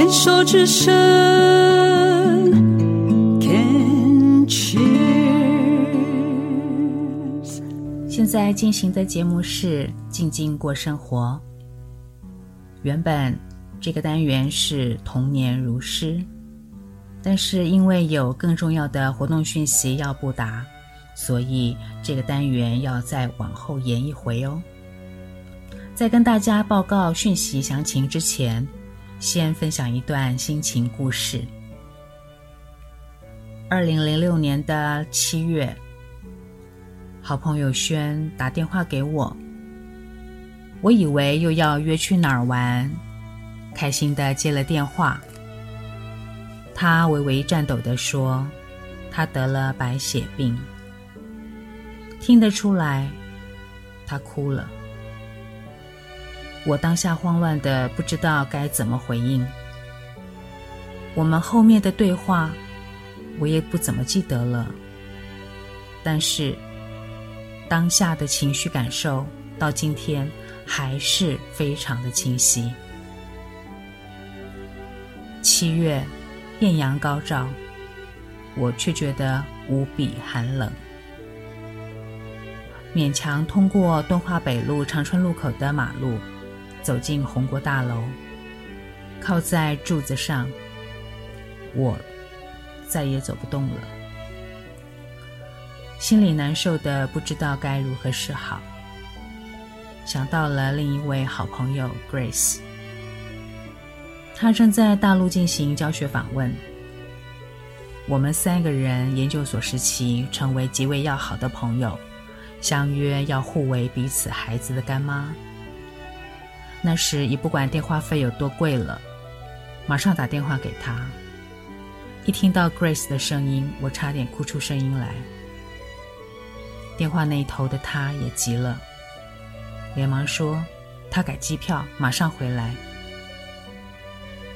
牵手之声，Can cheers。现在进行的节目是《静静过生活》。原本这个单元是童年如诗，但是因为有更重要的活动讯息要布达，所以这个单元要再往后延一回哦。在跟大家报告讯息详情之前，先分享一段心情故事。二零零六年的七月，好朋友轩打电话给我，我以为又要约去哪儿玩，开心的接了电话。他微微颤抖地说：“他得了白血病。”听得出来，他哭了。我当下慌乱的不知道该怎么回应。我们后面的对话，我也不怎么记得了。但是，当下的情绪感受到今天还是非常的清晰。七月，艳阳高照，我却觉得无比寒冷。勉强通过敦化北路长春路口的马路。走进宏国大楼，靠在柱子上，我再也走不动了，心里难受的不知道该如何是好。想到了另一位好朋友 Grace，他正在大陆进行教学访问。我们三个人研究所时期成为极为要好的朋友，相约要互为彼此孩子的干妈。那时已不管电话费有多贵了，马上打电话给他。一听到 Grace 的声音，我差点哭出声音来。电话那一头的他也急了，连忙说他改机票，马上回来。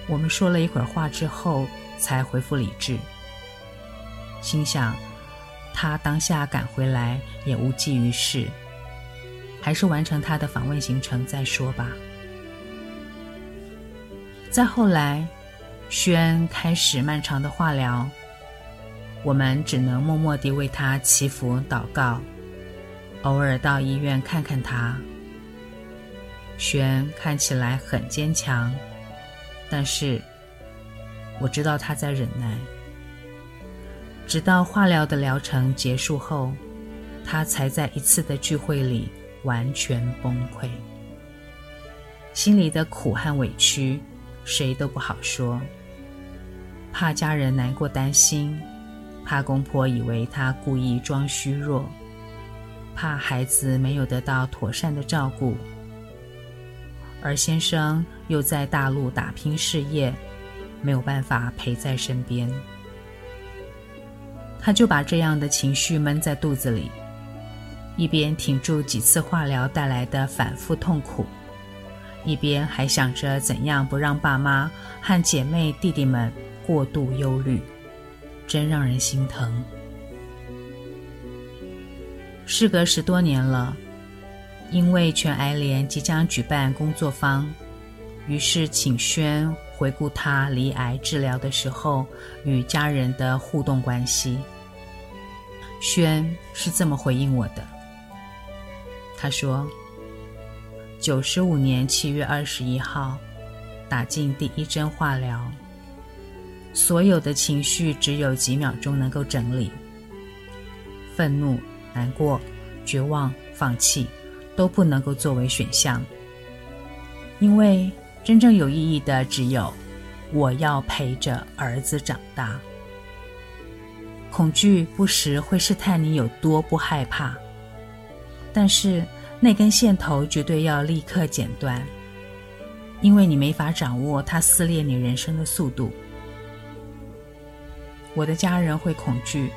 我们说了一会儿话之后，才恢复理智。心想，他当下赶回来也无济于事，还是完成他的访问行程再说吧。再后来，轩开始漫长的化疗，我们只能默默地为他祈福祷告，偶尔到医院看看他。轩看起来很坚强，但是我知道他在忍耐。直到化疗的疗程结束后，他才在一次的聚会里完全崩溃，心里的苦和委屈。谁都不好说，怕家人难过担心，怕公婆以为他故意装虚弱，怕孩子没有得到妥善的照顾，而先生又在大陆打拼事业，没有办法陪在身边，他就把这样的情绪闷在肚子里，一边挺住几次化疗带来的反复痛苦。一边还想着怎样不让爸妈和姐妹弟弟们过度忧虑，真让人心疼。事隔十多年了，因为全癌联即将举办工作坊，于是请轩回顾他离癌治疗的时候与家人的互动关系。轩是这么回应我的，他说。九十五年七月二十一号，打进第一针化疗。所有的情绪只有几秒钟能够整理，愤怒、难过、绝望、放弃都不能够作为选项，因为真正有意义的只有我要陪着儿子长大。恐惧不时会试探你有多不害怕，但是。那根线头绝对要立刻剪断，因为你没法掌握它撕裂你人生的速度。我的家人会恐惧，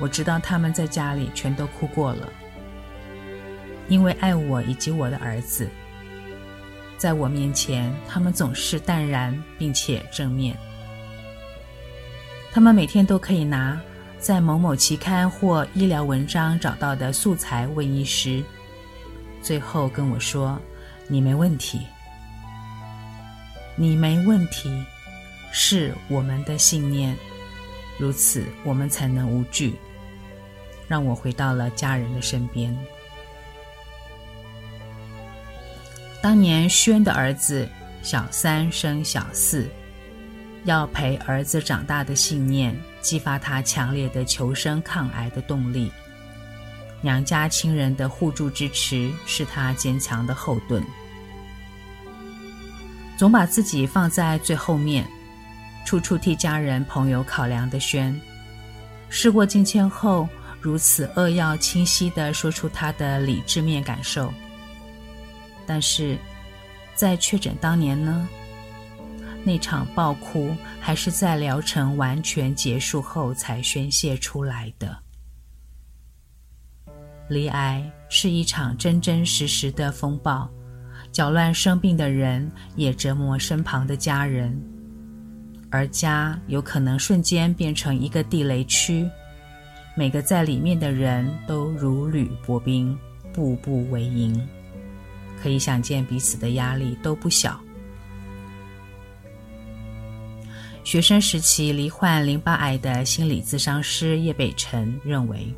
我知道他们在家里全都哭过了，因为爱我以及我的儿子，在我面前他们总是淡然并且正面。他们每天都可以拿在某某期刊或医疗文章找到的素材问医师。最后跟我说：“你没问题。”你没问题，是我们的信念，如此我们才能无惧。让我回到了家人的身边。当年轩的儿子小三生小四，要陪儿子长大的信念，激发他强烈的求生抗癌的动力。娘家亲人的互助支持，是他坚强的后盾。总把自己放在最后面，处处替家人朋友考量的轩，事过境迁后，如此扼要清晰地说出他的理智面感受。但是，在确诊当年呢？那场爆哭还是在疗程完全结束后才宣泄出来的。离癌是一场真真实实的风暴，搅乱生病的人，也折磨身旁的家人，而家有可能瞬间变成一个地雷区，每个在里面的人都如履薄冰，步步为营。可以想见，彼此的压力都不小。学生时期罹患淋巴癌的心理咨商师叶北辰认为，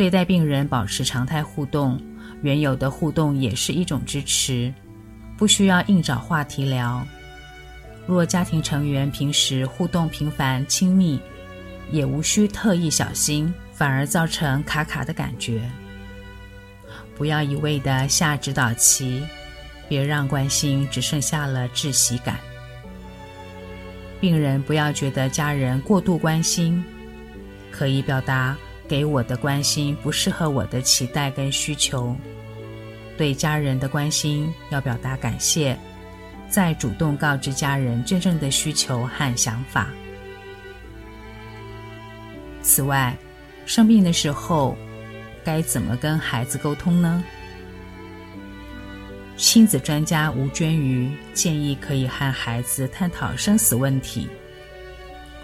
对待病人保持常态互动，原有的互动也是一种支持，不需要硬找话题聊。若家庭成员平时互动频繁亲密，也无需特意小心，反而造成卡卡的感觉。不要一味的下指导棋，别让关心只剩下了窒息感。病人不要觉得家人过度关心，可以表达给我的关心不适合我的期待跟需求。对家人的关心要表达感谢，再主动告知家人真正的需求和想法。此外，生病的时候，该怎么跟孩子沟通呢？亲子专家吴娟瑜建议，可以和孩子探讨生死问题，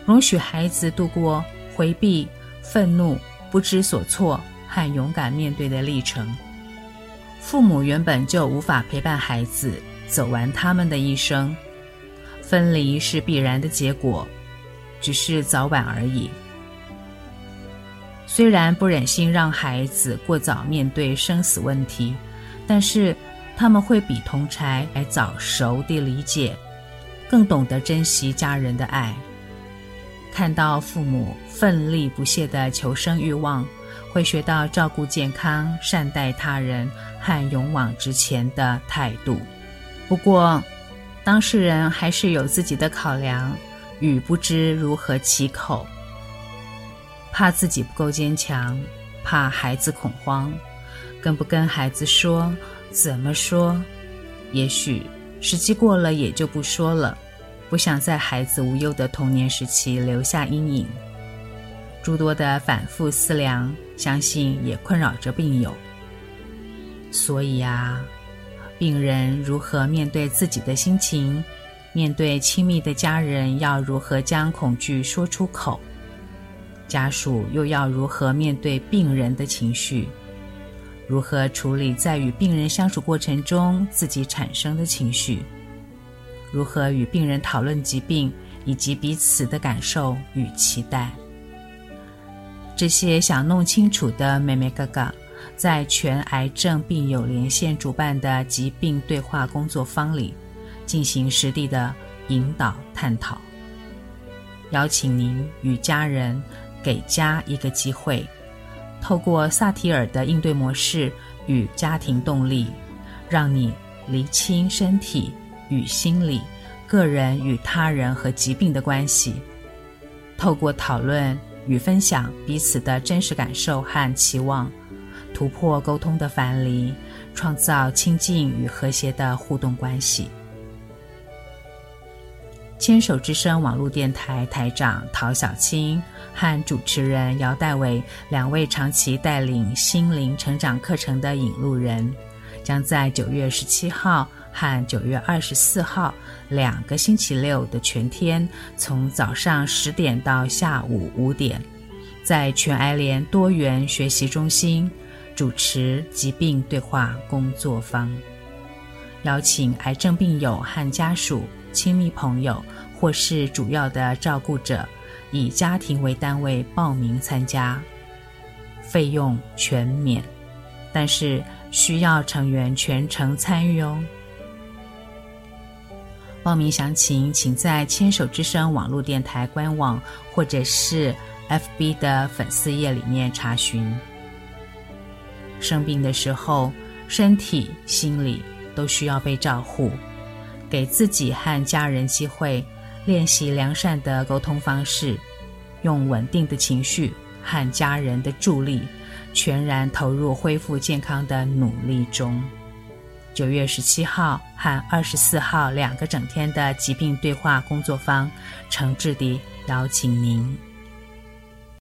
容许孩子度过回避、愤怒、不知所措和勇敢面对的历程。父母原本就无法陪伴孩子走完他们的一生，分离是必然的结果，只是早晚而已。虽然不忍心让孩子过早面对生死问题，但是他们会比同侪还早熟地理解，更懂得珍惜家人的爱。看到父母奋力不懈的求生欲望，会学到照顾健康、善待他人和勇往直前的态度。不过，当事人还是有自己的考量，与不知如何启口。怕自己不够坚强，怕孩子恐慌，跟不跟孩子说？怎么说？也许时机过了也就不说了，不想在孩子无忧的童年时期留下阴影。诸多的反复思量，相信也困扰着病友。所以啊，病人如何面对自己的心情？面对亲密的家人，要如何将恐惧说出口？家属又要如何面对病人的情绪？如何处理在与病人相处过程中自己产生的情绪？如何与病人讨论疾病以及彼此的感受与期待？这些想弄清楚的妹妹哥哥，在全癌症病友连线主办的疾病对话工作坊里，进行实地的引导探讨，邀请您与家人。给家一个机会，透过萨提尔的应对模式与家庭动力，让你厘清身体与心理、个人与他人和疾病的关系。透过讨论与分享彼此的真实感受和期望，突破沟通的樊篱，创造亲近与和谐的互动关系。牵手之声网络电台台长陶小青和主持人姚代伟两位长期带领心灵成长课程的引路人，将在九月十七号和九月二十四号两个星期六的全天，从早上十点到下午五点，在全癌联多元学习中心主持疾病对话工作坊，邀请癌症病友和家属。亲密朋友或是主要的照顾者，以家庭为单位报名参加，费用全免，但是需要成员全程参与哦。报名详情，请在牵手之声网络电台官网或者是 FB 的粉丝页里面查询。生病的时候，身体、心理都需要被照护，给自己和家人机会，练习良善的沟通方式，用稳定的情绪和家人的助力，全然投入恢复健康的努力中。九月十七号和二十四号两个整天的疾病对话工作坊，诚挚地邀请您。